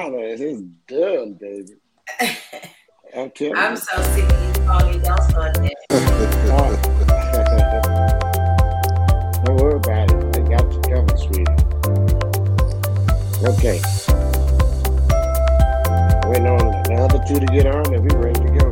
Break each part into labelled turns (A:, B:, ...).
A: It's done, baby.
B: I'm I'm so sick of you calling Don't start.
A: Don't worry about it. I got you covered, sweetie. Okay. Waiting on the other two to get on and we ready to go.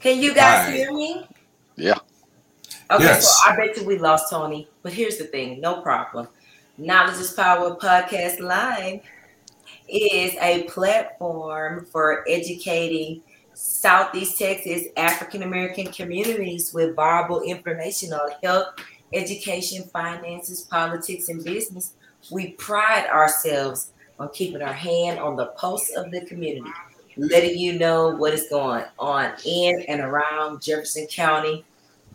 B: Can you guys hear me?
C: Yeah.
B: Okay, yes. so I bet you we lost Tony. But here's the thing, no problem. Knowledge is Power Podcast Live is a platform for educating Southeast Texas African American communities with viable information on health, education, finances, politics, and business we pride ourselves on keeping our hand on the pulse of the community, letting you know what is going on in and around Jefferson County.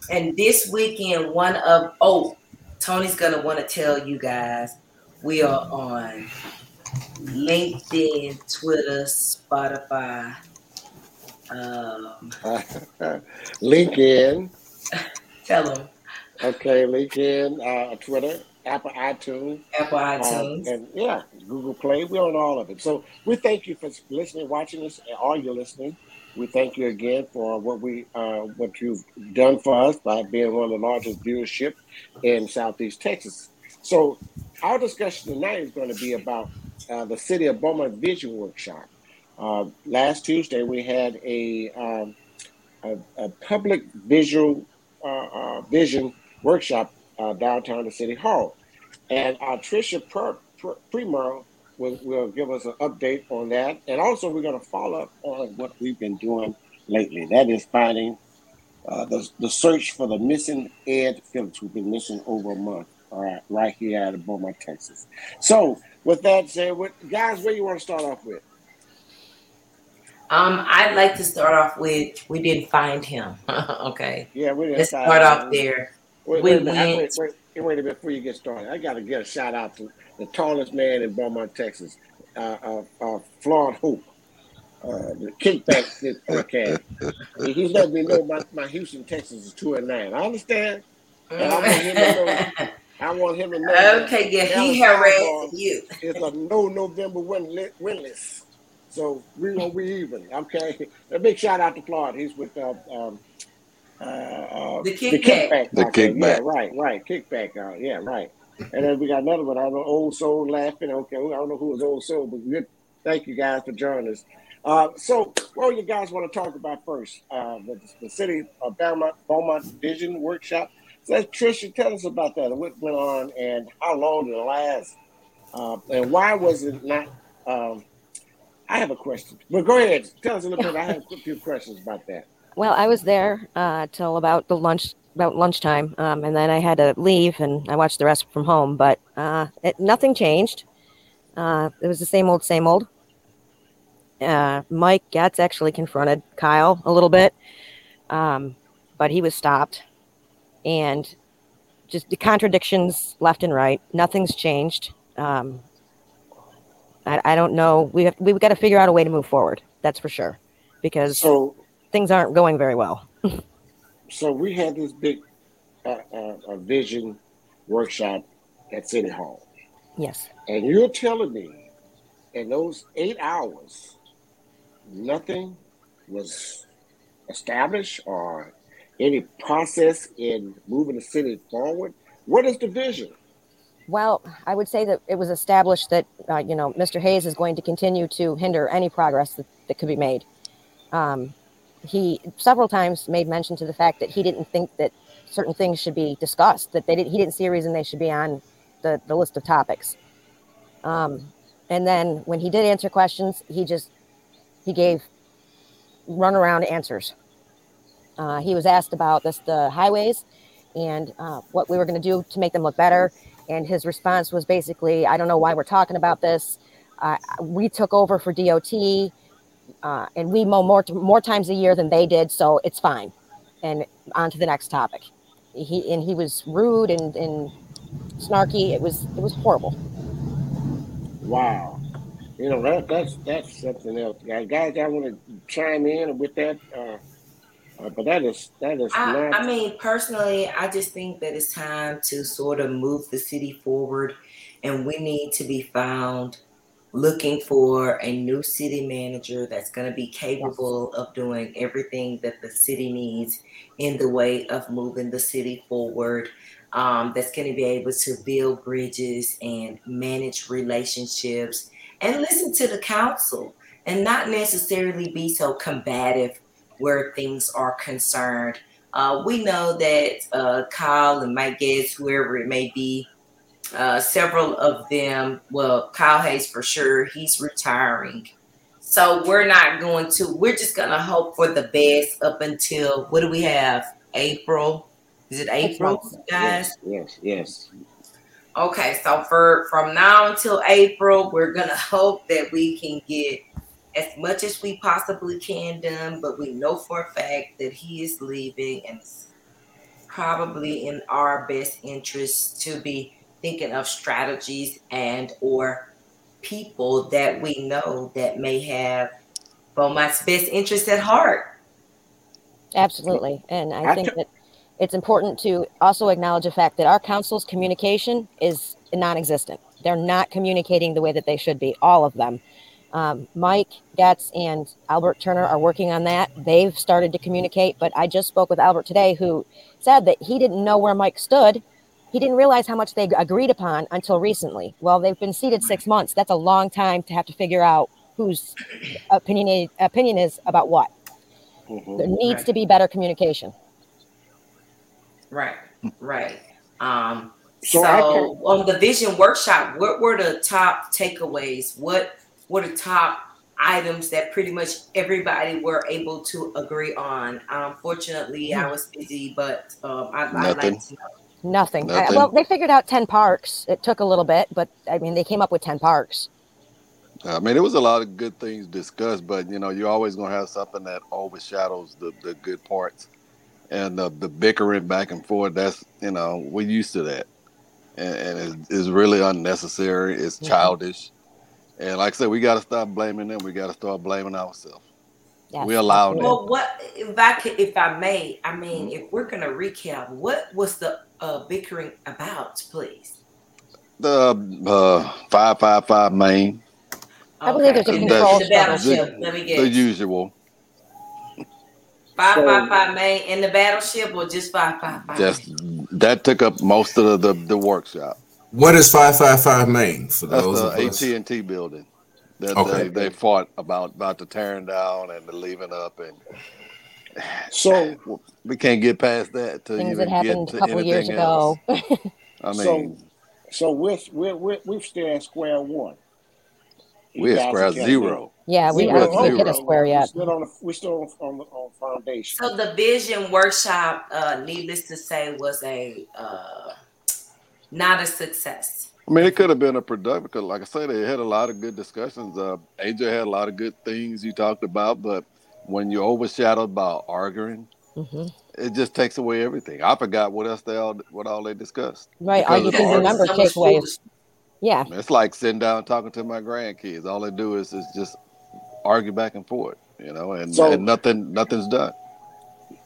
B: And this weekend, one of oh, Tony's gonna want to tell you guys we are on LinkedIn, Twitter, Spotify, um,
A: LinkedIn.
B: tell them.
A: Okay, LinkedIn, uh, Twitter, Apple iTunes,
B: Apple um, iTunes,
A: and yeah, Google Play. We're on all of it. So we thank you for listening, watching us, and all you're listening. We thank you again for what we uh, what you've done for us by being one of the largest viewership in Southeast Texas. So our discussion tonight is going to be about uh, the City of Beaumont Vision Workshop. Uh, last Tuesday we had a um, a, a, public visual uh, uh, vision workshop uh, downtown the City Hall. And uh, Tricia Primo will, will give us an update on that. And also, we're going to follow up on what we've been doing lately. That is finding uh, the, the search for the missing Ed Phillips, who's been missing over a month, all right, right here out of Beaumont, Texas. So, with that said, what, guys, where you want to start off with?
B: Um, I'd like to start off with we didn't find him. okay.
A: Yeah, we
B: didn't. Let's start off there.
A: Wait, we wait, went. Wait, wait, wait a minute before you get started. I got to get a shout out to the tallest man in Beaumont, Texas, uh, uh, uh, Floyd Hope. Uh, the kickback podcast. He's letting me know my, my Houston, Texas is two and nine. I understand. And I want him to know. I want him to know.
B: Okay, yeah, he harassing you.
A: It's a no November win, winless. So we gonna be even. Okay. A big shout out to Floyd. He's with uh, um, uh, uh,
B: the kickback. The kickback.
C: The kickback.
A: Yeah, right, right. Kickback. Uh, yeah, right. And then we got another one. I don't know, old soul laughing. Okay, I don't know who was old soul, but good. Thank you guys for joining us. Uh, so, what do you guys want to talk about first? Uh, the, the city of Beaumont, Beaumont Vision Workshop. So, Trisha, tell us about that. What went on and how long did it last? Uh, and why was it not? Um, I have a question. But go ahead. Tell us a little bit. I have a few questions about that.
D: Well, I was there uh, till about the lunch about lunchtime, um, and then I had to leave, and I watched the rest from home. But uh, it, nothing changed. Uh, it was the same old, same old. Uh, Mike Getz actually confronted Kyle a little bit, um, but he was stopped, and just the contradictions left and right. Nothing's changed. Um, I, I, don't know. We have we've got to figure out a way to move forward. That's for sure, because so, things aren't going very well.
A: so we had this big uh, uh, vision workshop at City Hall.
D: Yes.
A: And you're telling me in those eight hours, nothing was established or any process in moving the city forward? What is the vision?
D: Well, I would say that it was established that uh, you know Mr. Hayes is going to continue to hinder any progress that, that could be made. Um, he several times made mention to the fact that he didn't think that certain things should be discussed. That they didn't, he didn't see a reason they should be on the, the list of topics. Um, and then when he did answer questions, he just he gave runaround answers. Uh, he was asked about this the highways and uh, what we were going to do to make them look better and his response was basically, I don't know why we're talking about this. Uh, we took over for DOT uh, and we mow more, more times a year than they did. So it's fine. And on to the next topic. He, and he was rude and, and snarky. It was, it was horrible.
A: Wow. You know, that, that's, that's something else. Guys, I want to chime in with that. Uh, uh, but that is that is.
B: I,
A: not...
B: I mean, personally, I just think that it's time to sort of move the city forward, and we need to be found looking for a new city manager that's going to be capable of doing everything that the city needs in the way of moving the city forward. Um, that's going to be able to build bridges and manage relationships and listen to the council and not necessarily be so combative where things are concerned. Uh, we know that uh, Kyle and Mike Getz, whoever it may be, uh, several of them, well, Kyle Hayes for sure, he's retiring. So we're not going to, we're just going to hope for the best up until, what do we have? April? Is it April,
A: guys? Yes, yes, yes.
B: Okay, so for from now until April, we're gonna hope that we can get as much as we possibly can done, but we know for a fact that he is leaving and it's probably in our best interest to be thinking of strategies and or people that we know that may have Beaumont's best interest at heart.
D: Absolutely. And I think that it's important to also acknowledge the fact that our council's communication is non-existent. They're not communicating the way that they should be, all of them. Um, Mike Getz and Albert Turner are working on that. They've started to communicate, but I just spoke with Albert today, who said that he didn't know where Mike stood. He didn't realize how much they agreed upon until recently. Well, they've been seated six months. That's a long time to have to figure out whose opinion opinion is about what. Mm-hmm. There needs right. to be better communication.
B: Right, right. Um, so, so on the vision workshop, what were the top takeaways? What what are top items that pretty much everybody were able to agree on. Unfortunately, um, I was busy, but um, I, Nothing.
D: I'd like to know. Nothing. Nothing. I, well, they figured out 10 parks. It took a little bit, but I mean, they came up with 10 parks.
C: I mean, it was a lot of good things discussed, but you know, you're always going to have something that overshadows the, the good parts and the, the bickering back and forth. That's, you know, we're used to that. and, and it's, really unnecessary. It's mm-hmm. childish, and like I said, we got to stop blaming them. We got to start blaming ourselves. Yes. We allow them.
B: Well, what if I could, if I may? I mean, mm-hmm. if we're gonna recap, what was the uh, bickering about, please?
C: The uh, five five five main.
D: I believe there's a control
B: the battleship. Let me
C: get the usual.
B: Five so, five five main in the battleship, or just five five five.
C: Just that took up most of the, the, the workshop.
E: What is five five five main for
C: That's
E: those
C: the AT and T building that okay. they, they fought about about the tearing down and the leaving up and.
A: So
C: we can't get past that
D: to things that happened a couple years ago.
C: I mean,
A: so, so we're, we're, we're, we're still at square one.
C: We're square zero.
D: Yeah, we haven't hit a square yet.
A: We're still on, we're still on, on, foundation.
B: So the vision workshop, uh, needless to say, was a uh, not a success.
C: I mean, it could have been a productive. Because, like I said, they had a lot of good discussions. Uh, AJ had a lot of good things you talked about, but when you're overshadowed by arguing, mm-hmm. it just takes away everything. I forgot what else they all what all they discussed.
D: Right, all you can remember takeaways. Yeah.
C: It's like sitting down talking to my grandkids. All they do is, is just argue back and forth, you know, and, so, and nothing nothing's done.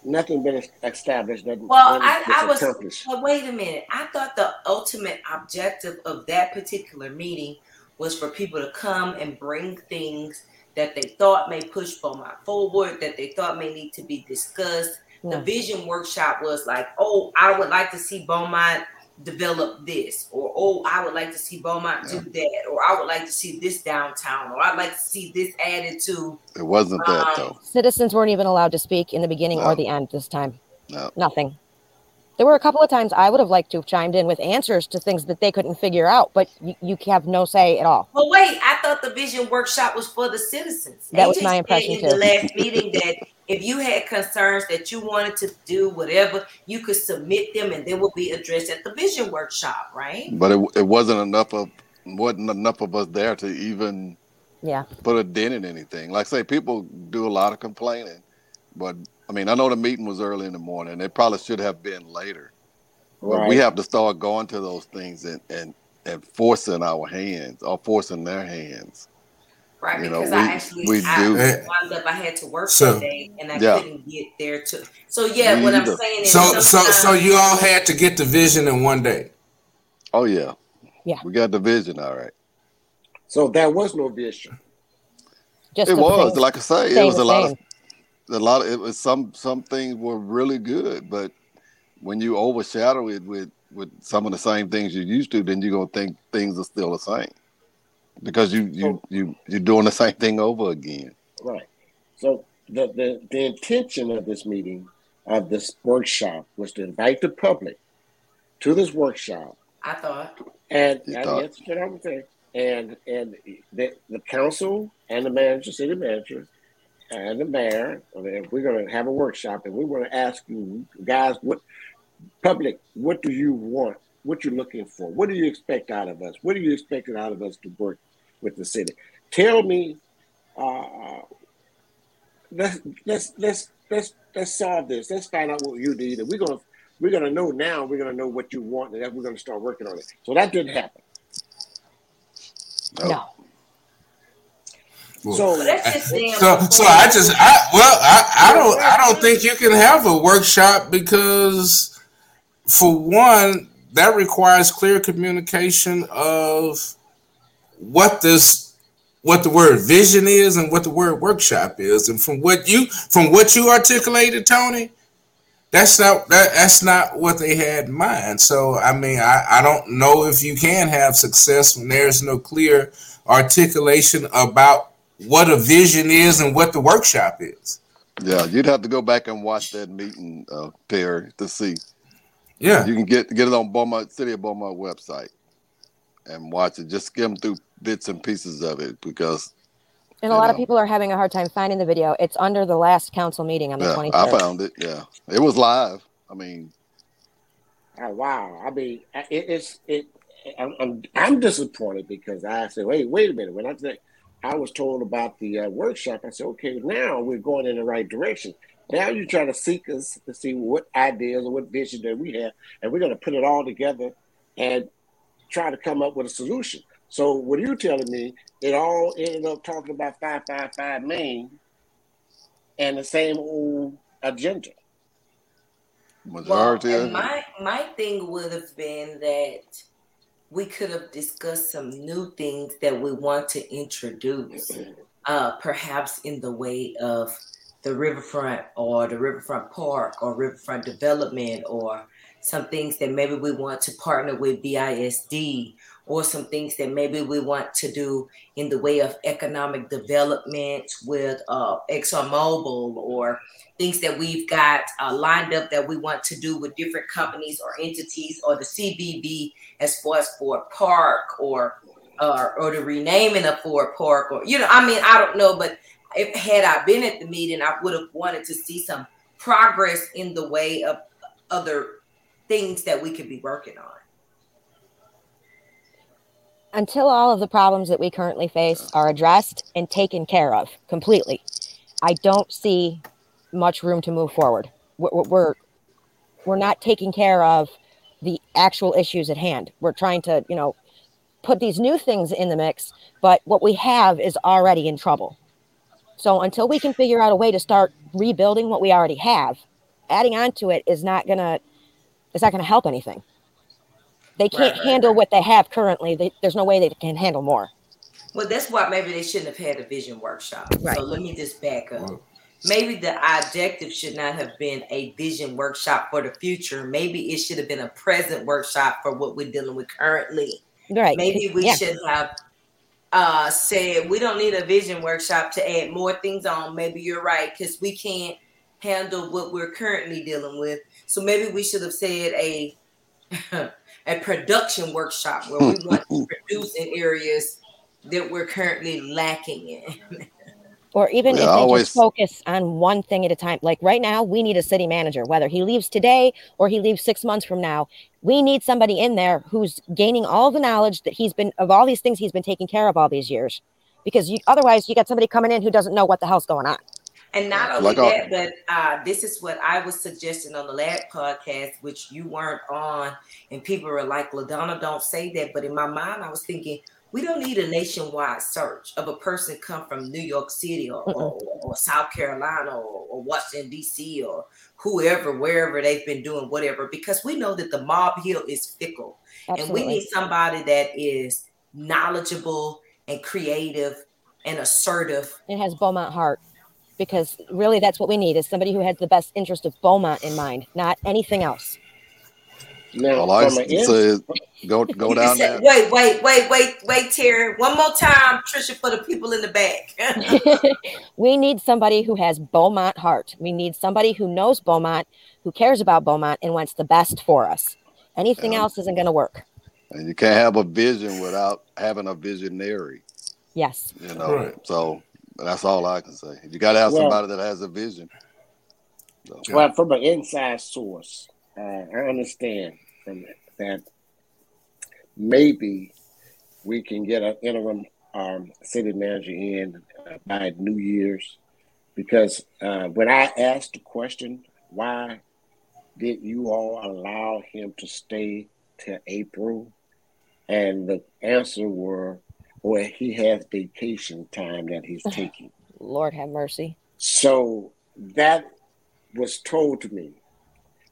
A: Nothing been established.
B: Nothing, well, I, I was. But wait a minute. I thought the ultimate objective of that particular meeting was for people to come and bring things that they thought may push Beaumont forward, that they thought may need to be discussed. The hmm. vision workshop was like, oh, I would like to see Beaumont develop this, or oh, I would like to see Beaumont yeah. do that, or I would like to see this downtown, or I'd like to see this added to.
C: It wasn't that um, though.
D: Citizens weren't even allowed to speak in the beginning no. or the end this time.
C: No.
D: Nothing. There were a couple of times I would have liked to have chimed in with answers to things that they couldn't figure out, but you, you have no say at all.
B: Well, wait, I thought the vision workshop was for the citizens.
D: That AJ was my impression
B: in
D: too.
B: the last meeting that if you had concerns that you wanted to do whatever, you could submit them and they will be addressed at the vision workshop, right?
C: But it, it wasn't enough of wasn't enough of us there to even
D: yeah
C: put a dent in anything. Like say people do a lot of complaining, but I mean I know the meeting was early in the morning. It probably should have been later. Right. But we have to start going to those things and, and, and forcing our hands or forcing their hands.
B: Right, you because know, we, I actually we I do. wound up I had to work so, that day and I yeah. couldn't get there to so yeah, Me what either. I'm saying is
E: So so so you all had to get the vision in one day.
C: Oh yeah.
D: Yeah.
C: We got the vision, all right.
A: So there was no vision.
C: Just it was, thing, like I say, it was a lot of a lot of it was some some things were really good, but when you overshadow it with with some of the same things you used to, then you're gonna think things are still the same because you you so, you you're doing the same thing over again.
A: Right. So the the the intention of this meeting of this workshop was to invite the public to this workshop.
B: I thought.
A: And, and thought. and and the, the council and the manager, city manager, and the mayor, we're going to have a workshop, and we want to ask you guys, what public, what do you want? What you're looking for? What do you expect out of us? What do you expect out of us to work with the city. Tell me, uh, let's let's let's let's let's solve this. Let's find out what you need, and we're gonna we're gonna know now. We're gonna know what you want, and then we're gonna start working on it. So that didn't happen.
D: No.
B: So,
E: so, so I just, I well, I, I don't, I don't think you can have a workshop because, for one, that requires clear communication of what this what the word vision is and what the word workshop is. And from what you from what you articulated tony that's not that, that's not what they had in mind. So i mean I, I don't know if you can have success when there's no clear articulation about what a vision is and what the workshop is.
C: Yeah you'd have to go back and watch that meeting uh, perry to see.
E: Yeah.
C: You can get get it on beaumont city of beaumont website and watch it. Just skim through bits and pieces of it because.
D: And a lot know. of people are having a hard time finding the video. It's under the last council meeting on the
C: yeah,
D: 23rd.
C: I found it. Yeah, it was live. I mean,
A: oh, wow. I mean, it, it's it. I'm, I'm, I'm disappointed because I said, wait, wait a minute. When I said I was told about the uh, workshop, I said, okay, now we're going in the right direction. Now you're trying to seek us to see what ideas or what vision that we have, and we're going to put it all together. And try to come up with a solution. So what are you're telling me, it all ended up talking about 555 Main and the same old agenda.
B: Majority well, my my thing would have been that we could have discussed some new things that we want to introduce, uh, perhaps in the way of the riverfront or the riverfront park or riverfront development or some things that maybe we want to partner with BISD or some things that maybe we want to do in the way of economic development with uh, ExxonMobil or things that we've got uh, lined up that we want to do with different companies or entities or the CVB as far as Ford Park or or, or the renaming of Ford Park or you know I mean I don't know but if had I been at the meeting I would have wanted to see some progress in the way of other things that we could be working on
D: until all of the problems that we currently face are addressed and taken care of completely, I don't see much room to move forward. We're, we're, not taking care of the actual issues at hand. We're trying to, you know, put these new things in the mix, but what we have is already in trouble. So until we can figure out a way to start rebuilding what we already have, adding on to it is not gonna, it's not gonna help anything. They can't right, right, handle right. what they have currently. They, there's no way they can handle more.
B: Well, that's why maybe they shouldn't have had a vision workshop. Right. So let me just back up. Maybe the objective should not have been a vision workshop for the future. Maybe it should have been a present workshop for what we're dealing with currently. Right. Maybe we yeah. should have uh, said we don't need a vision workshop to add more things on. Maybe you're right because we can't handle what we're currently dealing with. So maybe we should have said a a production workshop where we want to produce in areas that we're currently lacking in.
D: or even yeah, if they always... just focus on one thing at a time. Like right now, we need a city manager, whether he leaves today or he leaves six months from now. We need somebody in there who's gaining all the knowledge that he's been of all these things he's been taking care of all these years. Because you, otherwise, you got somebody coming in who doesn't know what the hell's going on.
B: And not only like that, but uh, this is what I was suggesting on the last podcast, which you weren't on, and people were like, "LaDonna, don't say that." But in my mind, I was thinking, we don't need a nationwide search of a person come from New York City or, or, or South Carolina or, or Washington D.C. or whoever, wherever they've been doing whatever, because we know that the mob hill is fickle, Absolutely. and we need somebody that is knowledgeable and creative and assertive.
D: It has Beaumont heart because really that's what we need is somebody who has the best interest of Beaumont in mind, not anything else.
C: Now, All I say go go down there.
B: Wait, wait, wait, wait, wait, Terry. One more time, Trisha, for the people in the back.
D: we need somebody who has Beaumont heart. We need somebody who knows Beaumont, who cares about Beaumont, and wants the best for us. Anything um, else isn't going to work.
C: And you can't have a vision without having a visionary.
D: Yes.
C: You know, right. so that's all I can say. You got to have well, somebody that has a vision.
A: So. Well, from an inside source, uh, I understand from that maybe we can get an interim um, city manager in uh, by New Year's, because uh, when I asked the question, why did you all allow him to stay till April? And the answer were or he has vacation time that he's taking.
D: Lord have mercy.
A: So that was told to me.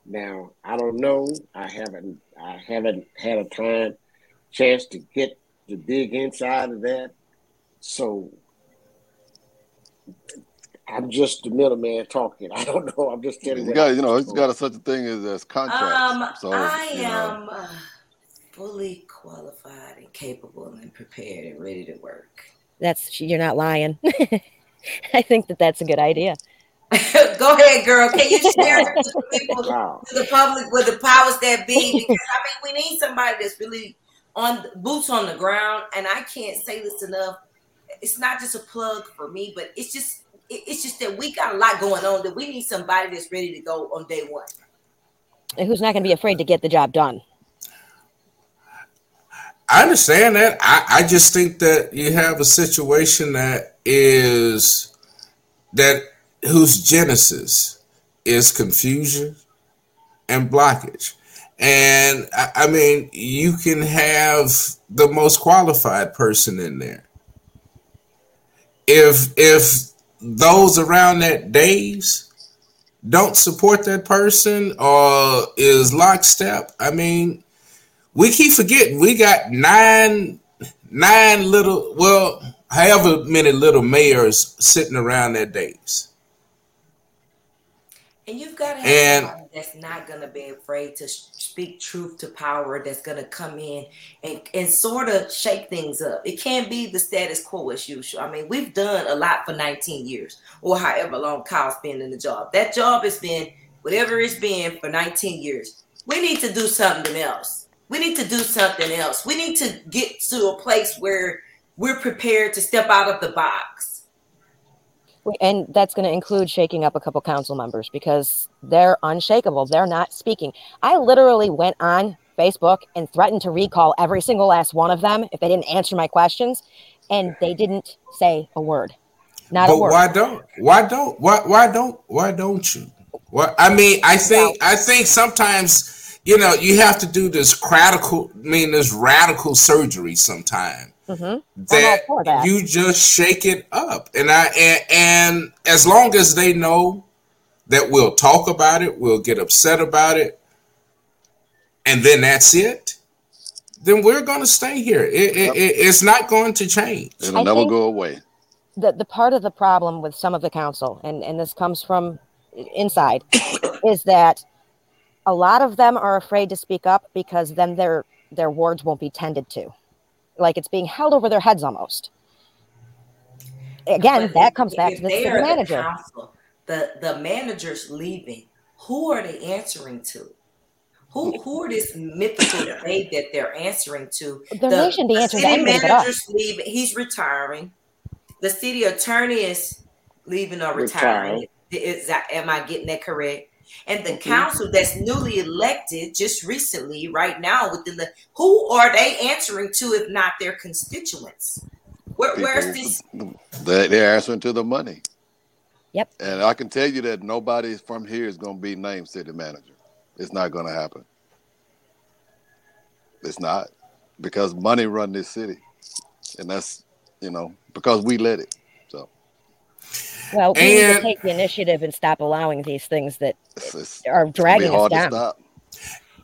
A: Now I don't know. I haven't. I haven't had a time chance to get to dig inside of that. So I'm just the middleman talking. I don't know. I'm just telling
C: you. Got, you know, he's got a, such a thing as, as contracts. Um,
B: so, I am. Know fully qualified and capable and prepared and ready to work.
D: That's you're not lying. I think that that's a good idea.
B: Go ahead, girl. Can you share it to the people, wow. to the public, with the powers that be? Because I mean, we need somebody that's really on boots on the ground. And I can't say this enough. It's not just a plug for me, but it's just it's just that we got a lot going on. That we need somebody that's ready to go on day one.
D: And who's not going to be afraid to get the job done.
E: I understand that. I, I just think that you have a situation that is that whose genesis is confusion and blockage. And I, I mean, you can have the most qualified person in there. If if those around that days don't support that person or is lockstep, I mean, we keep forgetting we got nine nine little well however many little mayors sitting around their days.
B: And you've got to have and, somebody that's not going to be afraid to speak truth to power that's going to come in and, and sort of shake things up. It can't be the status quo as usual. I mean we've done a lot for 19 years or however long kyle's been in the job. That job has been whatever it's been for 19 years. We need to do something else we need to do something else. We need to get to a place where we're prepared to step out of the box.
D: And that's going to include shaking up a couple council members because they're unshakable. They're not speaking. I literally went on Facebook and threatened to recall every single last one of them if they didn't answer my questions, and they didn't say a word. Not but a word.
E: Why don't? Why don't? Why why don't? Why don't you? Well, I mean, I think I think sometimes you know, you have to do this radical, I mean, this radical surgery sometime. Mm-hmm. That, that, you just shake it up, and I and, and as long as they know that we'll talk about it, we'll get upset about it, and then that's it. Then we're going to stay here. It, yep. it, it's not going to change.
C: It'll I never go away.
D: The the part of the problem with some of the council, and and this comes from inside, is that a lot of them are afraid to speak up because then their their wards won't be tended to. Like it's being held over their heads almost. Again but that comes back to the, the manager. the, council,
B: the the managers leaving who are they answering to? Who who are this mythical babe that they're answering to?
D: The, the nation be answering
B: city managers leaving he's retiring. The city attorney is leaving or retiring, retiring. is that am i getting that correct and the mm-hmm. council that's newly elected just recently, right now, within the who are they answering to if not their constituents? Where, where's this?
C: They're answering to the money.
D: Yep.
C: And I can tell you that nobody from here is going to be named city manager. It's not going to happen. It's not because money run this city, and that's you know because we let it.
D: Well, we and, need to take the initiative and stop allowing these things that are dragging us down.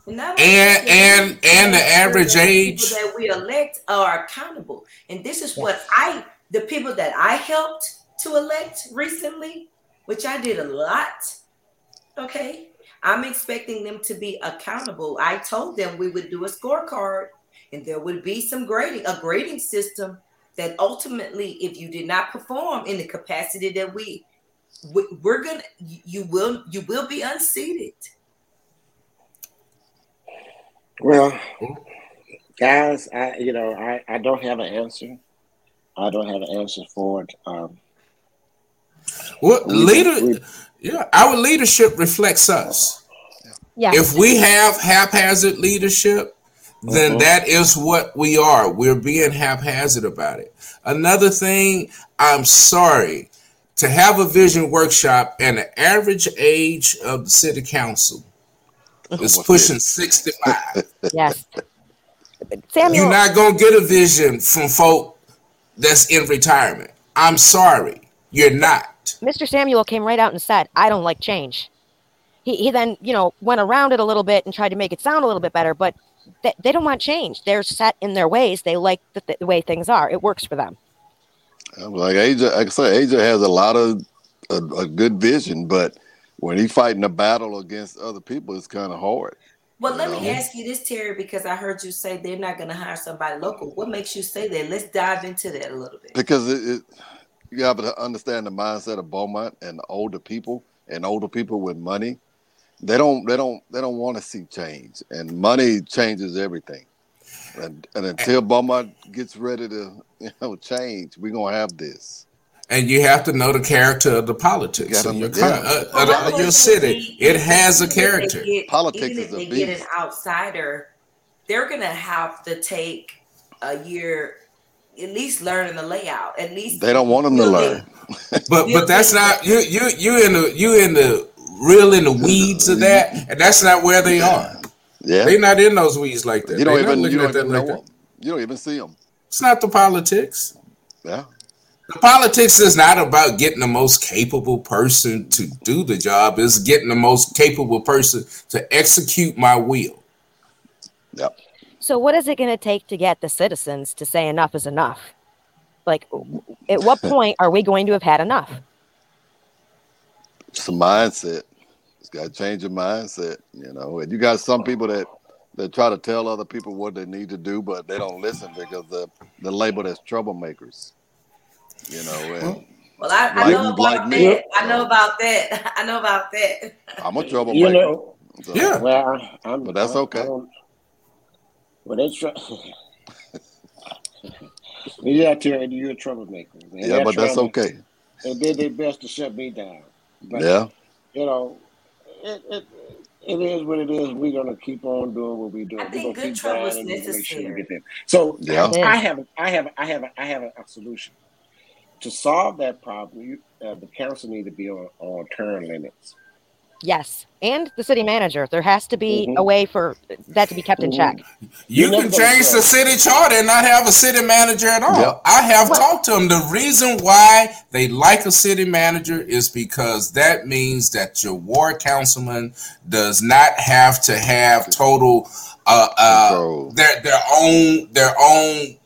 E: And and and, the average age
B: that we elect are accountable. And this is what I the people that I helped to elect recently, which I did a lot. Okay. I'm expecting them to be accountable. I told them we would do a scorecard and there would be some grading, a grading system that ultimately, if you did not perform in the capacity that we we're gonna you will you will be unseated.
A: Well, guys, I you know I I don't have an answer. I don't have an answer for it. Um,
E: what we, leader? We, yeah, our leadership reflects us. Yeah. If we have haphazard leadership, then uh-huh. that is what we are. We're being haphazard about it. Another thing, I'm sorry to have a vision workshop and the average age of the city council is pushing 65.
D: Yes.
E: Samuel. You're not going to get a vision from folk that's in retirement. I'm sorry. You're not.
D: Mr. Samuel came right out and said, I don't like change. He, he then, you know, went around it a little bit and tried to make it sound a little bit better, but they, they don't want change. They're set in their ways. They like the, the way things are. It works for them.
C: Uh, like AJ, like I say, AJ has a lot of a, a good vision, but when he's fighting a battle against other people, it's kind of hard.
B: Well, let know? me ask you this, Terry, because I heard you say they're not going to hire somebody local. What makes you say that? Let's dive into that a little bit.
C: Because it, it, you have to understand the mindset of Beaumont and older people and older people with money they don't they don't they don't want to see change and money changes everything. And, and until Beaumont gets ready to you know change we're gonna have this.
E: And you have to know the character of the politics of your, yeah. uh, uh, your city. it has a character.
B: get, politics even if they get an outsider they're gonna have to take a year at least learning the layout at least
C: they don't want them to learn.
E: But but that's not you you you in the you in the real in the weeds of that, and that's not where they are. Yeah, they're not in those weeds like that.
C: You don't even you don't even know like them. You don't even see them.
E: It's not the politics.
C: Yeah.
E: The politics is not about getting the most capable person to do the job. It's getting the most capable person to execute my will.
C: Yep.
D: So, what is it going to take to get the citizens to say enough is enough? Like, at what point are we going to have had enough?
C: It's a mindset. It's got to change your mindset, you know. And you got some people that that try to tell other people what they need to do, but they don't listen because the the labeled as troublemakers. You know, and
B: well, I, I know about like that. Me, I know about that. I know about that.
C: I'm a troublemaker. You know,
E: so, yeah.
A: Well, I'm,
C: but that's okay.
A: Well, they try. yeah, Terry, you're a troublemaker.
C: Man. Yeah, but that's okay.
A: They did their best to shut me down. But,
C: yeah.
A: You know, it, it, it is what it is. We're gonna keep on doing what we do.
B: I think good trouble is necessary. Sure we get
A: So yeah. I have, I have, I have, I have a, a solution to solve that problem. You, uh, the council need to be on, on term limits.
D: Yes, and the city manager. There has to be mm-hmm. a way for that to be kept in mm-hmm. check.
E: You, can change the city charter and not have a city manager at all. Yep. I have well, talked to them. The reason why they like a city manager is because that means that your ward councilman does not have to have total uh, uh, their their own their own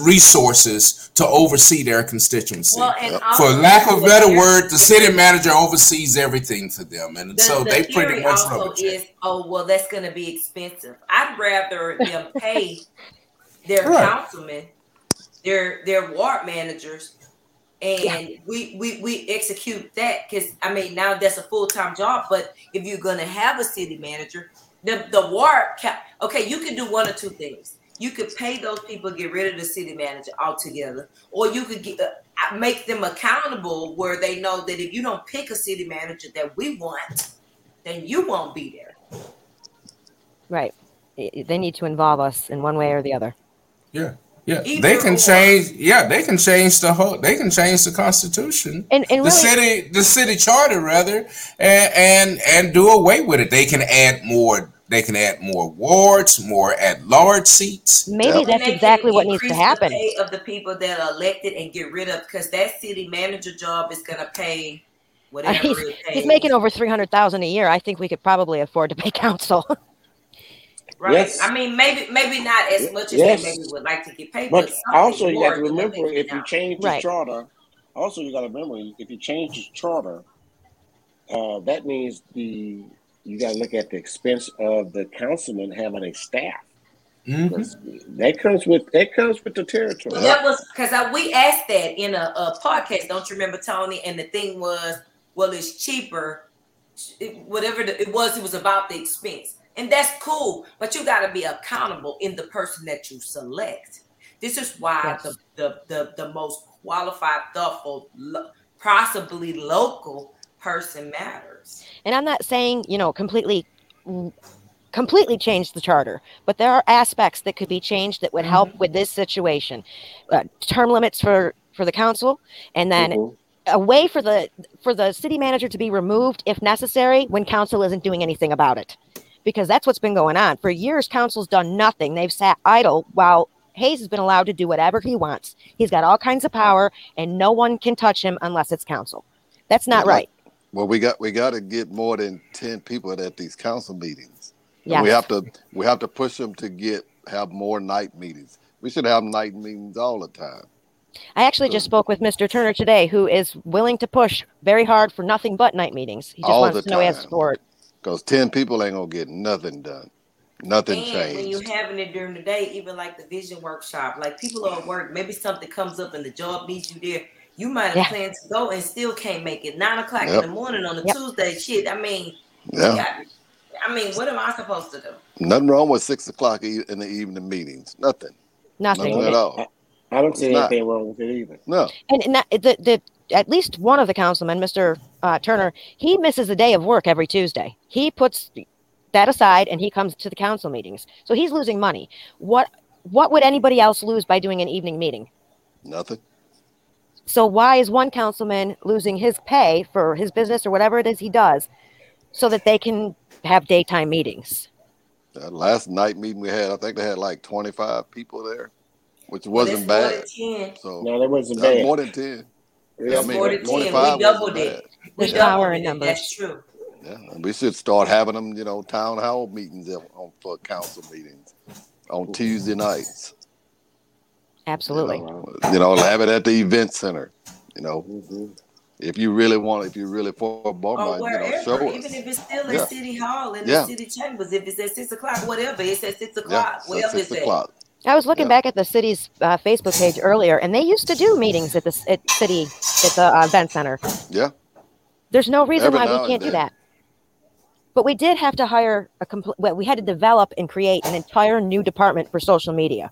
E: resources to oversee their constituency. Well, for lack of a better word, the city manager oversees everything for them, and the, so the they pretty much also
B: is, oh well, that's going to be expensive. I'd rather them pay their right. councilmen, their their ward managers, and yeah. we, we we execute that because I mean now that's a full time job. But if you're going to have a city manager, the the ward, okay, you can do one or two things you could pay those people get rid of the city manager altogether, or you could get, uh, make them accountable where they know that if you don't pick a city manager that we want, then you won't be there.
D: Right. They need to involve us in one way or the other.
E: Yeah. Yeah, Either they can or. change. Yeah, they can change the whole. They can change the constitution,
D: and, and
E: the city, the city charter rather, and, and and do away with it. They can add more they can add more wards, more at large seats.
D: Maybe yep. that's exactly what needs to happen.
B: The of the people that are elected and get rid of because that city manager job is going to pay whatever
D: he's, he's, making over three hundred thousand a year. I think we could probably afford to pay council.
B: right. Yes. I mean, maybe maybe not as much as yes. they maybe would like to get paid.
A: But, but also, you have to remember if you change the right. charter. Also, you got to remember if you change the charter, uh, that means the you got to look at the expense of the councilman having a staff. Mm-hmm. That comes with that comes with the territory.
B: Well, that was because we asked that in a, a, podcast. Don't you remember, Tony? And the thing was, well, it's cheaper. It, whatever the, it was, it was about the expense, and that's cool. But you got to be accountable in the person that you select. This is why yes. the, the, the the most qualified, thoughtful, lo- possibly local person matters.
D: And I'm not saying, you know, completely completely change the charter, but there are aspects that could be changed that would mm-hmm. help with this situation. Uh, term limits for for the council and then mm-hmm. a way for the for the city manager to be removed if necessary when council isn't doing anything about it. Because that's what's been going on. For years council's done nothing. They've sat idle while Hayes has been allowed to do whatever he wants. He's got all kinds of power and no one can touch him unless it's council. That's not right.
C: Well, we got we got to get more than ten people at these council meetings. Yeah, we have to we have to push them to get have more night meetings. We should have night meetings all the time.
D: I actually just spoke with Mr. Turner today, who is willing to push very hard for nothing but night meetings. He just all wants to know he has support.
C: Because ten people ain't gonna get nothing done. Nothing
B: and
C: changed.
B: When you're having it during the day, even like the vision workshop, like people are at work, maybe something comes up and the job needs you there you might have yeah. planned to go and still can't make it. Nine o'clock yep. in the morning on a yep. Tuesday. Shit. I mean, yeah. I mean, what am I supposed to do?
C: Nothing wrong with six o'clock in the evening meetings. Nothing.
D: Nothing,
C: Nothing at all.
A: I, don't see anything wrong with it either.
C: No.
D: And, and that, the the at least one of the councilmen, Mr. Uh, Turner, he misses a day of work every Tuesday. He puts that aside and he comes to the council meetings. So he's losing money. What what would anybody else lose by doing an evening meeting?
C: Nothing.
D: So why is one councilman losing his pay for his business or whatever it is he does so that they can have daytime meetings?
C: That last night meeting we had, I think they had like 25 people there, which wasn't well, bad.
A: So no, that wasn't bad.
C: More than 10.
B: Yeah, I mean, more than 10. We doubled it. We
D: power in numbers.
B: That's true.
C: Yeah, we should start having them, you know, town hall meetings on, for council meetings on Tuesday nights.
D: Absolutely.
C: You know, you know have it at the event center. You know, mm-hmm. if you really want, if you really for Beaumont,
B: you know,
C: show
B: us. Even if it's still yeah. at City Hall in yeah. the city chambers, if it's at six o'clock, whatever, it's at six o'clock, yeah, whatever it's at.
D: I was looking back at the city's uh, Facebook page earlier, and they used to do meetings at the at city at the uh, event center.
C: Yeah.
D: There's no reason Every why we can't do that. But we did have to hire a complete. Well, we had to develop and create an entire new department for social media.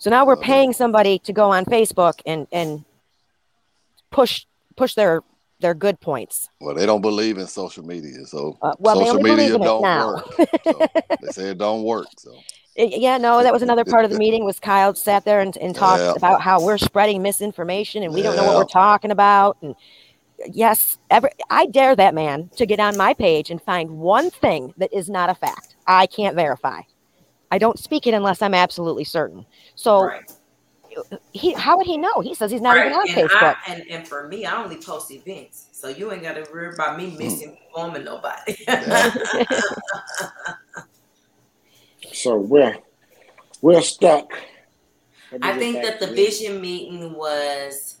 D: So now we're paying somebody to go on Facebook and and push push their their good points.
C: Well, they don't believe in social media, so uh, well, social media don't work. so they say it don't work. So
D: yeah, no, that was another part of the meeting. Was Kyle sat there and, and talked yeah. about how we're spreading misinformation and we yeah. don't know what we're talking about. And yes, ever I dare that man to get on my page and find one thing that is not a fact. I can't verify. I don't speak it unless I'm absolutely certain. So. Right. He, how would he know? He says he's not right. even on
B: and
D: Facebook.
B: I, and, and for me, I only post events, so you ain't got to worry about me hmm. misinforming nobody.
A: So we're we're stuck.
B: I think that the vision meeting was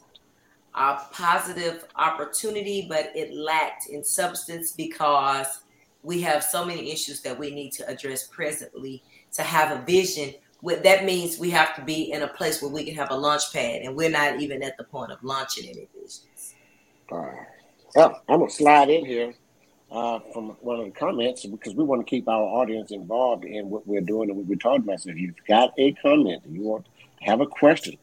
B: a positive opportunity, but it lacked in substance because we have so many issues that we need to address presently to have a vision. That means we have to be in a place where we can have a launch pad, and we're not even at the point of launching any visions.
A: Right. Well, I'm gonna slide in here uh, from one of the comments because we want to keep our audience involved in what we're doing and what we're talking about. So if you've got a comment and you want to have a question,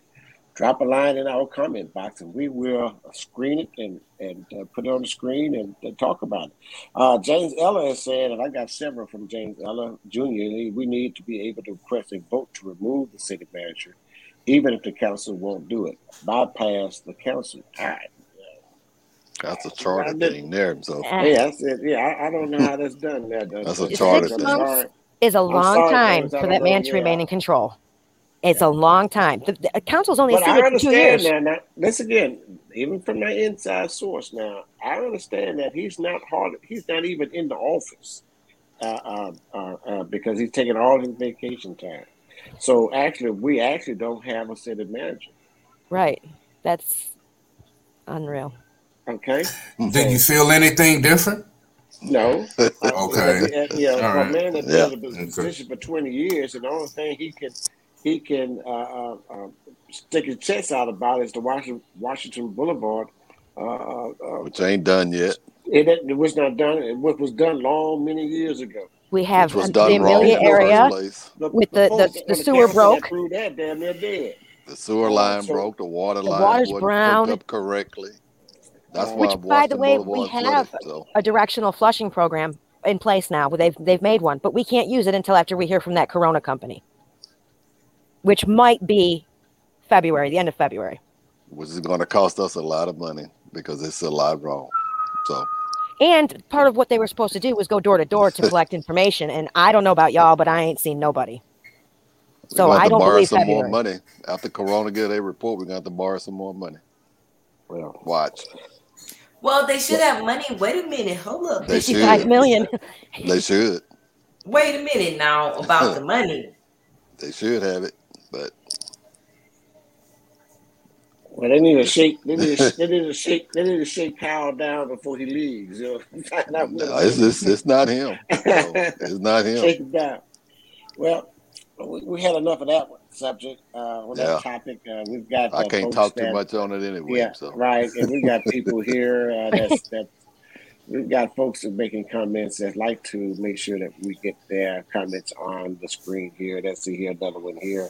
A: drop a line in our comment box and we will screen it and, and uh, put it on the screen and, and talk about it. Uh, James Eller has said, and I got several from James Eller Jr., we need to be able to request a vote to remove the city manager, even if the council won't do it. Bypass the council. All right.
C: That's a charter thing there. So
A: yeah, I Yeah, I, I, don't know how that's done. There,
C: that's a charter
D: thing. Months is a long time for that man to remain in control. It's yeah. a long time. The, the council's only
A: but
D: for two years.
A: Now, now, this again, even from my inside source. Now, I understand that he's not hard. He's not even in the office uh, uh, uh, uh because he's taking all his vacation time. So actually, we actually don't have a city manager.
D: Right. That's unreal.
A: Okay.
E: Did you feel anything different?
A: No.
E: okay.
A: Yeah, All right. man that's yeah. been in the position for twenty years, and the only thing he can he can uh, uh, uh, stick his chest out about is the Washington, Washington Boulevard, uh, uh,
C: which ain't done yet.
A: It, it, was not done. It was done long many years ago.
D: We have the Amelia area the, with the, the, the, the sewer broke.
A: That, damn, they're dead.
C: The sewer line so, broke. The water the line wasn't brown. up correctly. That's why
D: Which, by the way, we have so. a directional flushing program in place now. They've they've made one, but we can't use it until after we hear from that Corona company, which might be February, the end of February.
C: Which is going to cost us a lot of money because it's a lot wrong. So.
D: And part of what they were supposed to do was go door to door to collect information. And I don't know about y'all, but I ain't seen nobody. So I don't believe
C: some
D: February.
C: more money after Corona get a report. We're going to have to borrow some more money. Well, watch.
B: Well, they should have money. Wait a minute. Hold up.
C: They Fifty-five
D: should. million.
C: they should.
B: Wait a minute now about the money.
C: They should have it, but
A: well, they need to shake. They need to, they need to shake. They need to shake Kyle down before he leaves. You
C: know? no, it's, it's, it's not him. No, it's not him.
A: Shake him down. Well, we, we had enough of that subject uh, on yeah. that topic. Uh, we've got.
C: Uh, I can't talk that, too much on it anyway.
A: Yeah,
C: so.
A: right. And we got people here uh, that's, that we've got folks that making comments that like to make sure that we get their comments on the screen here. That's the here, another one here.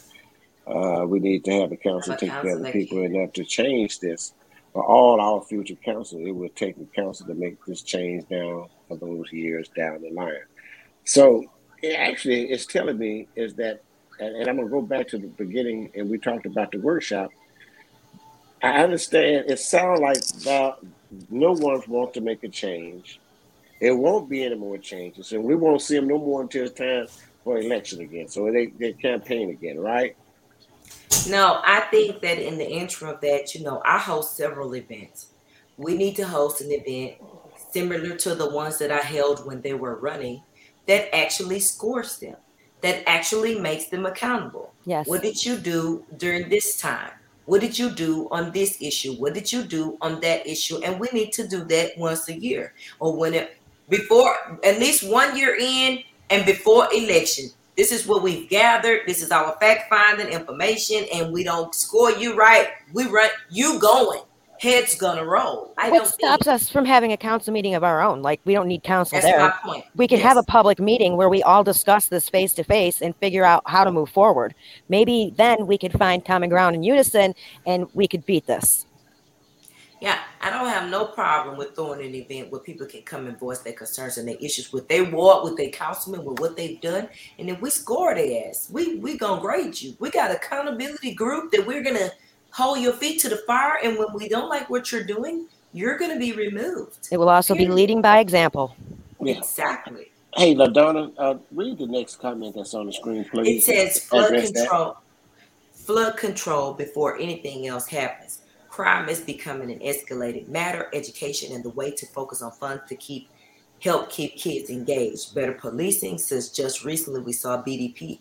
A: Uh, we need to have the council take care of the people enough to change this. For all our future council, it will take the council to make this change down for those years down the line. So it actually, it's telling me is that and, and I'm going to go back to the beginning, and we talked about the workshop. I understand it sounds like that no one wants to make a change. It won't be any more changes, and we won't see them no more until it's time for election again. So they they campaign again, right?
B: No, I think that in the interim of that, you know, I host several events. We need to host an event similar to the ones that I held when they were running that actually scores them, that actually makes them accountable.
D: Yes.
B: What did you do during this time? What did you do on this issue? What did you do on that issue? And we need to do that once a year or when it before at least one year in and before election. This is what we've gathered. This is our fact finding information, and we don't score you right. We run you going head's gonna roll. I
D: what stops us from having a council meeting of our own? Like we don't need council
B: That's
D: there.
B: My point.
D: We can yes. have a public meeting where we all discuss this face to face and figure out how to move forward. Maybe then we could find common ground in unison and we could beat this.
B: Yeah, I don't have no problem with throwing an event where people can come and voice their concerns and their issues with their ward, with their councilman, with what they've done. And if we score their ass, we we gonna grade you. We got accountability group that we're gonna hold your feet to the fire. And when we don't like what you're doing, you're gonna be removed.
D: It will also be leading by example.
B: Yeah. Exactly.
A: Hey, LaDonna, uh, read the next comment that's on the screen, please.
B: It says flood control. That. Flood control before anything else happens Crime is becoming an escalated matter. Education and the way to focus on funds to keep help keep kids engaged. Better policing, since just recently we saw BDP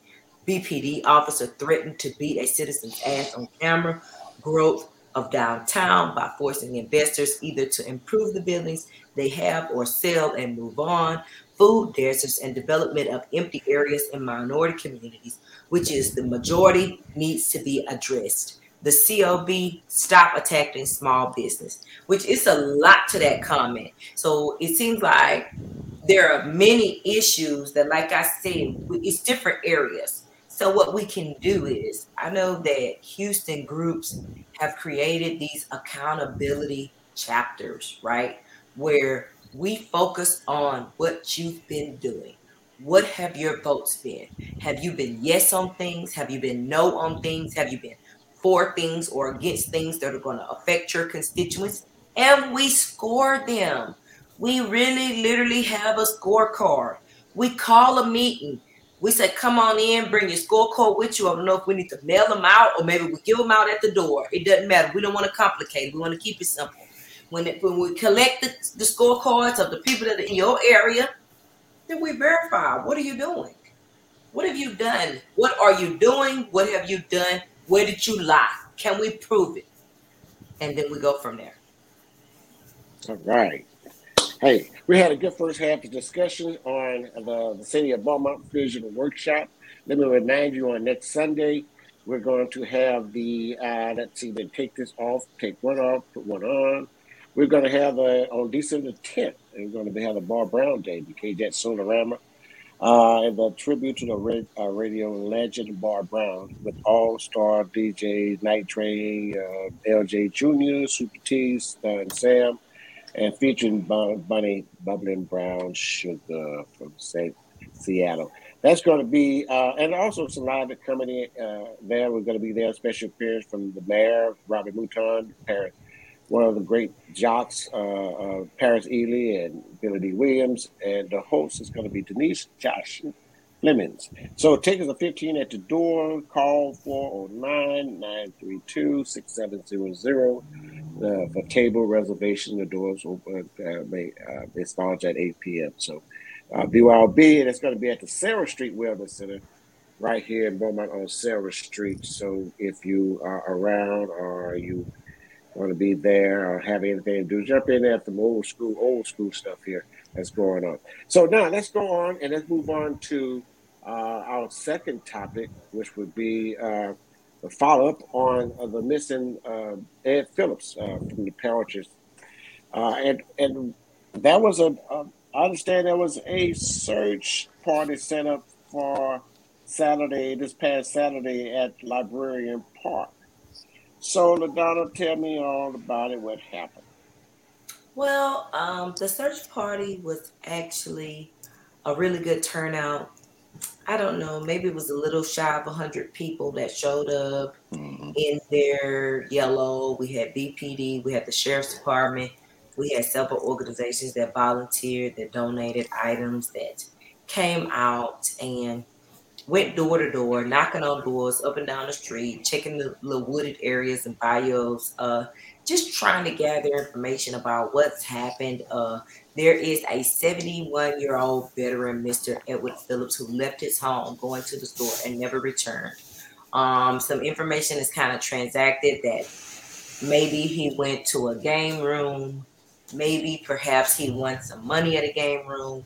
B: BPD officer threatened to beat a citizen's ass on camera. Growth of downtown by forcing investors either to improve the buildings they have or sell and move on. Food deserts and development of empty areas in minority communities, which is the majority, needs to be addressed the COB stop attacking small business, which is a lot to that comment. So it seems like there are many issues that, like I said, it's different areas. So what we can do is, I know that Houston groups have created these accountability chapters, right? Where we focus on what you've been doing. What have your votes been? Have you been yes on things? Have you been no on things? Have you been for things or against things that are going to affect your constituents, and we score them. We really literally have a scorecard. We call a meeting. We say, come on in, bring your scorecard with you. I don't know if we need to mail them out or maybe we give them out at the door. It doesn't matter. We don't want to complicate. We want to keep it simple. When, it, when we collect the, the scorecards of the people that are in your area, then we verify what are you doing? What have you done? What are you doing? What have you done? Where did you lie? Can we prove it? And then we go from there.
A: All right. Hey, we had a good first half of discussion on the, the City of Beaumont Vision Workshop. Let me remind you on next Sunday, we're going to have the, uh, let's see, then take this off, take one off, put one on. We're going to have a, on December 10th, we're going to have a Bar Brown Day because that's Solarama uh, and the tribute to the uh, radio legend Bar Brown with all star DJs Night Train, uh, LJ Jr., Super T, and Sam, and featuring Bunny Bubbling Brown Sugar from. Seattle. That's going to be, uh, and also some live coming in uh, there. We're going to be there. Special appearance from the mayor, Robert Mouton, Paris one of the great jocks, uh, Paris Ely and Billy D. Williams, and the host is going to be Denise Josh Flemings. So tickets are 15 at the door. Call 409-932-6700 uh, for table reservation. The doors open, uh, may, uh, they start at 8 p.m. So uh, BYOB, and it's going to be at the Sarah Street Wellness Center right here in Beaumont on Sarah Street. So if you are around or you want to be there or have anything to do, jump in at some old school, old school stuff here that's going on. So now let's go on and let's move on to uh, our second topic, which would be uh, the follow up on uh, the missing uh, Ed Phillips uh, from the Parishes. Uh, and and that was a, a, I understand there was a search party set up for Saturday, this past Saturday at Librarian Park. So, LaDonna, tell me all about it. What happened?
B: Well, um, the search party was actually a really good turnout. I don't know, maybe it was a little shy of 100 people that showed up mm-hmm. in their yellow. We had BPD, we had the sheriff's department, We had several organizations that volunteered, that donated items, that came out and went door to door, knocking on doors up and down the street, checking the, the wooded areas and bayous, uh, just trying to gather information about what's happened. Uh, there is a 71 year old veteran, Mr. Edward Phillips, who left his home going to the store and never returned. Um, some information is kind of transacted that maybe he went to a game room, maybe perhaps he won some money at a game room,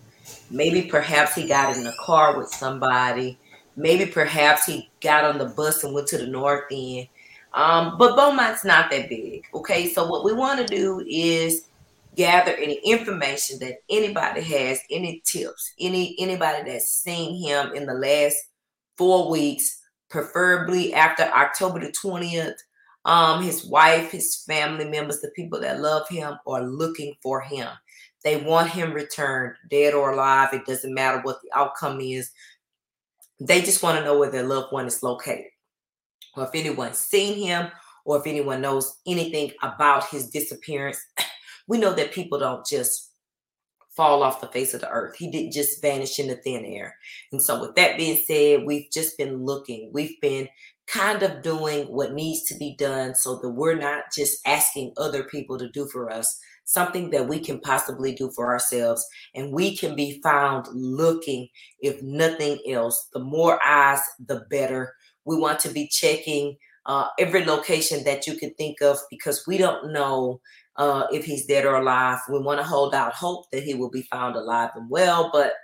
B: maybe perhaps he got in a car with somebody Maybe perhaps he got on the bus and went to the north end. Um, but Beaumont's not that big. Okay. So what we want to do is gather any information that anybody has, any tips, any anybody that's seen him in the last four weeks, preferably after October the 20th. Um, his wife, his family members, the people that love him are looking for him. They want him returned, dead or alive. It doesn't matter what the outcome is. They just want to know where their loved one is located, or if anyone's seen him, or if anyone knows anything about his disappearance. We know that people don't just fall off the face of the earth. He didn't just vanish into thin air. And so, with that being said, we've just been looking, we've been kind of doing what needs to be done so that we're not just asking other people to do for us, something that we can possibly do for ourselves. And we can be found looking, if nothing else. The more eyes, the better. We want to be checking uh, every location that you can think of because we don't know uh, if he's dead or alive. We want to hold out hope that he will be found alive and well, but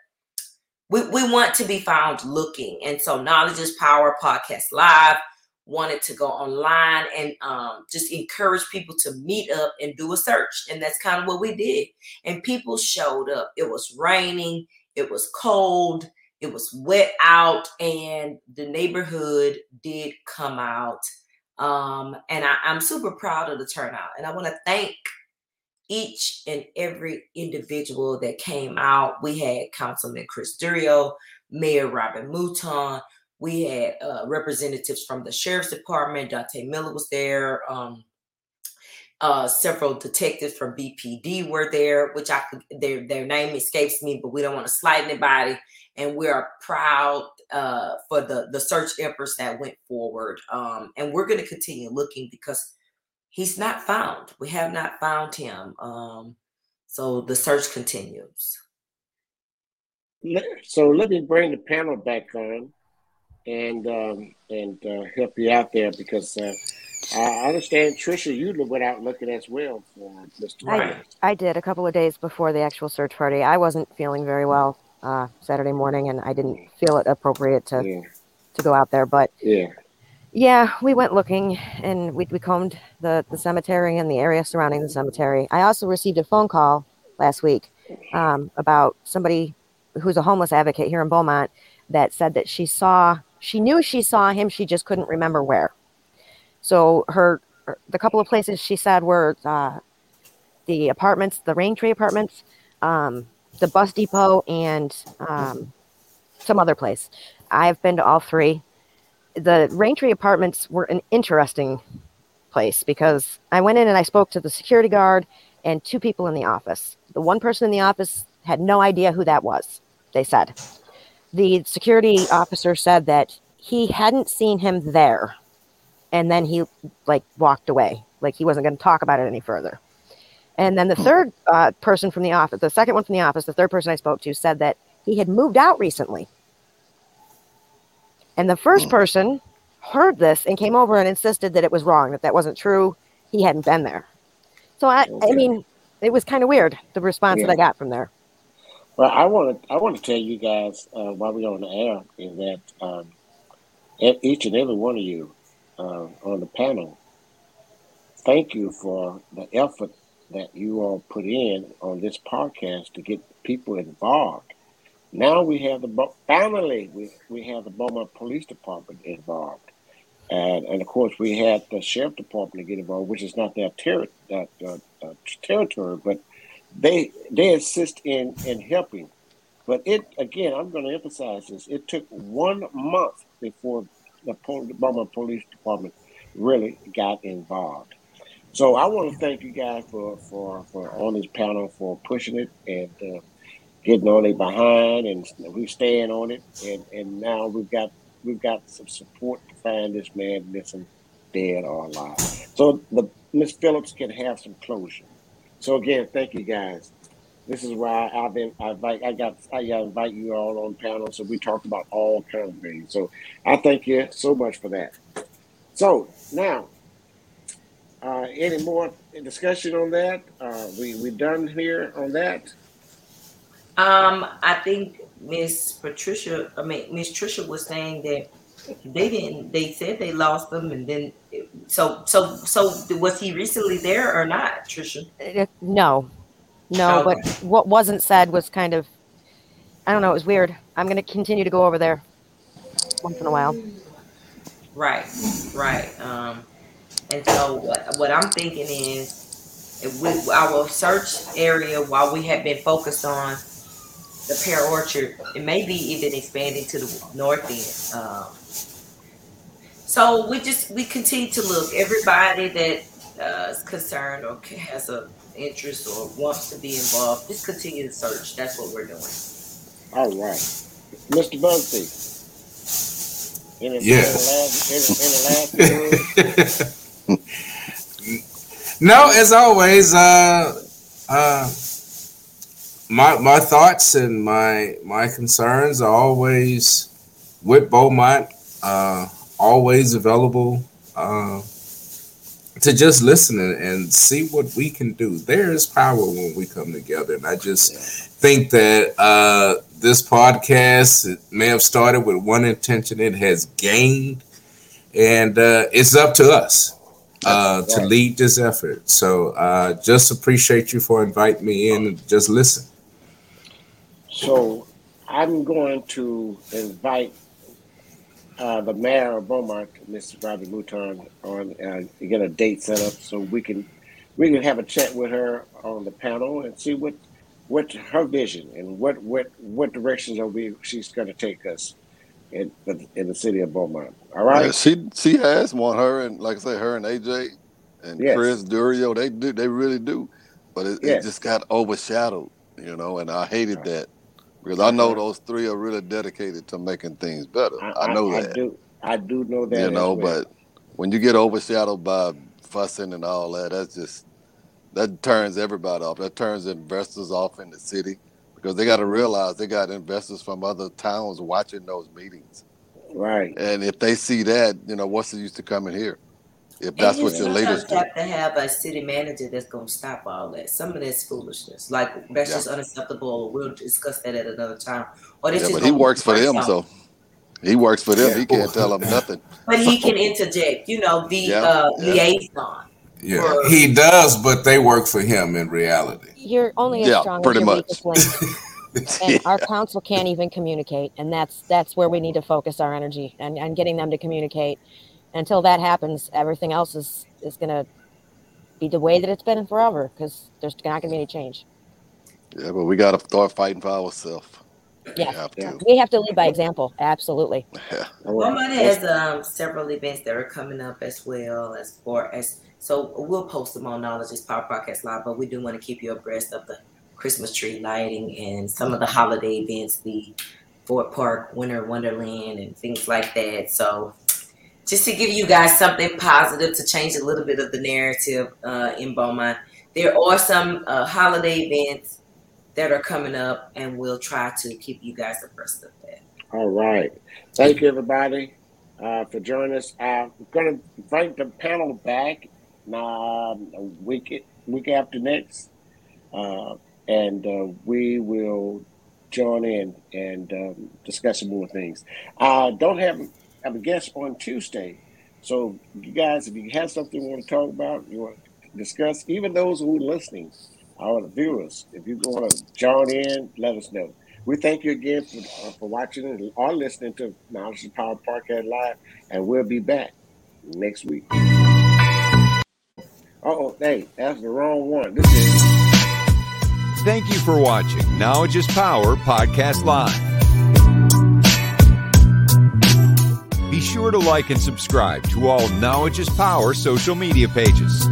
B: we, we want to be found looking. And so, Knowledge is Power Podcast Live wanted to go online and um, just encourage people to meet up and do a search. And that's kind of what we did. And people showed up. It was raining, it was cold, it was wet out, and the neighborhood did come out. Um, and I, I'm super proud of the turnout. And I want to thank each and every individual that came out. We had Councilman Chris Durio, Mayor Robin Mouton, we had uh, representatives from the sheriff's department. Dante Miller was there. Um, uh, several detectives from BPD were there, which I could, their their name escapes me, but we don't want to slight anybody, and we are proud uh, for the the search efforts that went forward. Um, and we're going to continue looking because he's not found. We have not found him. Um, so the search continues.
A: So let me bring the panel back on and um, and uh, help you out there because uh, I understand Trisha, you went out looking as well for Mr.
D: I, I did a couple of days before the actual search party. I wasn't feeling very well uh, Saturday morning, and I didn't feel it appropriate to yeah. to go out there. But
A: yeah,
D: yeah, we went looking, and we we combed the the cemetery and the area surrounding the cemetery. I also received a phone call last week um, about somebody who's a homeless advocate here in Beaumont that said that she saw she knew she saw him, she just couldn't remember where. So her, her the couple of places she said were uh, the apartments, the Rain Tree apartments, um, the bus depot, and um, some other place. I've been to all three. The Rain Tree apartments were an interesting place because I went in and I spoke to the security guard and two people in the office. The one person in the office had no idea who that was, they said the security officer said that he hadn't seen him there. And then he like walked away. Like he wasn't going to talk about it any further. And then the third uh, person from the office the second one from the office the third person i spoke to said that he had moved out recently. And the first person heard this and came over and insisted that it was wrong that that wasn't true. He hadn't been there. So i, I mean it was kind of weird the response yeah. that i got from there
A: well, I want to I want to tell you guys uh, while we're on the air is that um, each and every one of you uh, on the panel, thank you for the effort that you all put in on this podcast to get people involved. Now we have the finally we, we have the Beaumont Police Department involved, and and of course we had the sheriff department to get involved, which is not their ter- uh, uh, territory, but they they assist in in helping. But it again, I'm going to emphasize this. It took one month before the Beaumont Police Department really got involved. So I want to thank you guys for for for on this panel for pushing it and uh, getting on it behind, and we staying on it, and and now we've got we've got some support to find this man missing, dead or alive. So the Miss Phillips can have some closure. So again, thank you guys. This is why I've been I invite I got I invite you all on panel so we talk about all kinds of things. So I thank you so much for that. So now, uh, any more discussion on that? Uh, we we done here on that.
B: Um, I think Miss Patricia, I mean Miss Trisha was saying that they didn't. They said they lost them, and then so so so was he recently there or not, Trisha?
D: Uh, no, no. Okay. But what wasn't said was kind of, I don't know. It was weird. I'm going to continue to go over there once in a while.
B: Right, right. Um, and so what, what I'm thinking is, with our search area, while we have been focused on the pear orchard, it may be even expanding to the north end. Um, so we just we continue to look. Everybody that uh, is concerned or has a interest or wants to be involved, just continue to search. That's what we're doing.
A: All right, Mr. Bugsy.
E: Any, yes. Any last, any, last no, as always, uh, uh, my my thoughts and my my concerns are always with Beaumont. Uh, always available uh, to just listen and, see what we can do. There is power when we come together, and I just yeah. think that uh, this podcast it may have started with one intention; it has gained, and uh, it's up to us. Uh, to lead this effort. So uh, just appreciate you for inviting me in and just listen.
A: So I'm going to invite uh, the mayor of Beaumont, Mr. Robbie Mouton, on uh, get a date set up so we can we can have a chat with her on the panel and see what what her vision and what what what directions are we she's going to take us in in the city of Beaumont. All right. Yeah,
C: she she has one. Her and like I say, her and AJ and yes. Chris Durio, they do they really do, but it, yes. it just got overshadowed, you know. And I hated right. that because I know those three are really dedicated to making things better. I, I know I, that.
A: I do. I do know that.
C: You know, well. but when you get overshadowed by fussing and all that, that's just that turns everybody off. That turns investors off in the city because they got to realize they got investors from other towns watching those meetings.
A: Right.
C: And if they see that, you know, what's the use to coming here? If that's what your leaders
B: do. have to have a city manager that's going to stop all that. Some of that's foolishness. Like that's yeah. just unacceptable. We'll discuss that at another time.
C: Or this yeah, but he works for them, so he works for them. Yeah. He can't tell them nothing.
B: But he can interject. You know, the yeah. uh, liaison.
E: Yeah, or, he does, but they work for him in reality.
D: You're only as strong pretty as your much. weakest link. and yeah. our council can't even communicate and that's that's where we need to focus our energy and, and getting them to communicate until that happens, everything else is is going to be the way that it's been forever because there's not going to be any change.
C: Yeah, but we got to start fighting for ourselves.
D: Yeah. We have, yeah. we have to lead by example. Absolutely.
B: Yeah. Walmart has um, several events that are coming up as well as far as so we'll post them on Knowledge is Power Podcast Live, but we do want to keep you abreast of the Christmas tree lighting and some of the holiday events, the Fort Park Winter Wonderland and things like that. So just to give you guys something positive to change a little bit of the narrative uh, in Beaumont. There are some uh, holiday events that are coming up, and we'll try to keep you guys abreast of that.
A: All right. Thank you, everybody, uh, for joining us. I'm going to invite the panel back um, week, week after next, uh, and uh, we will join in and um, discuss some more things. I don't have have a guest on Tuesday. So, you guys, if you have something you want to talk about, you want to discuss, even those who are listening, our viewers, if you want to join in, let us know. We thank you again for, uh, for watching and or listening to Knowledge and Power Podcast Live, and we'll be back next week. oh, hey, that's the wrong one. This is.
F: Thank you for watching Knowledge is Power Podcast Live. Be sure to like and subscribe to all Knowledge is Power social media pages.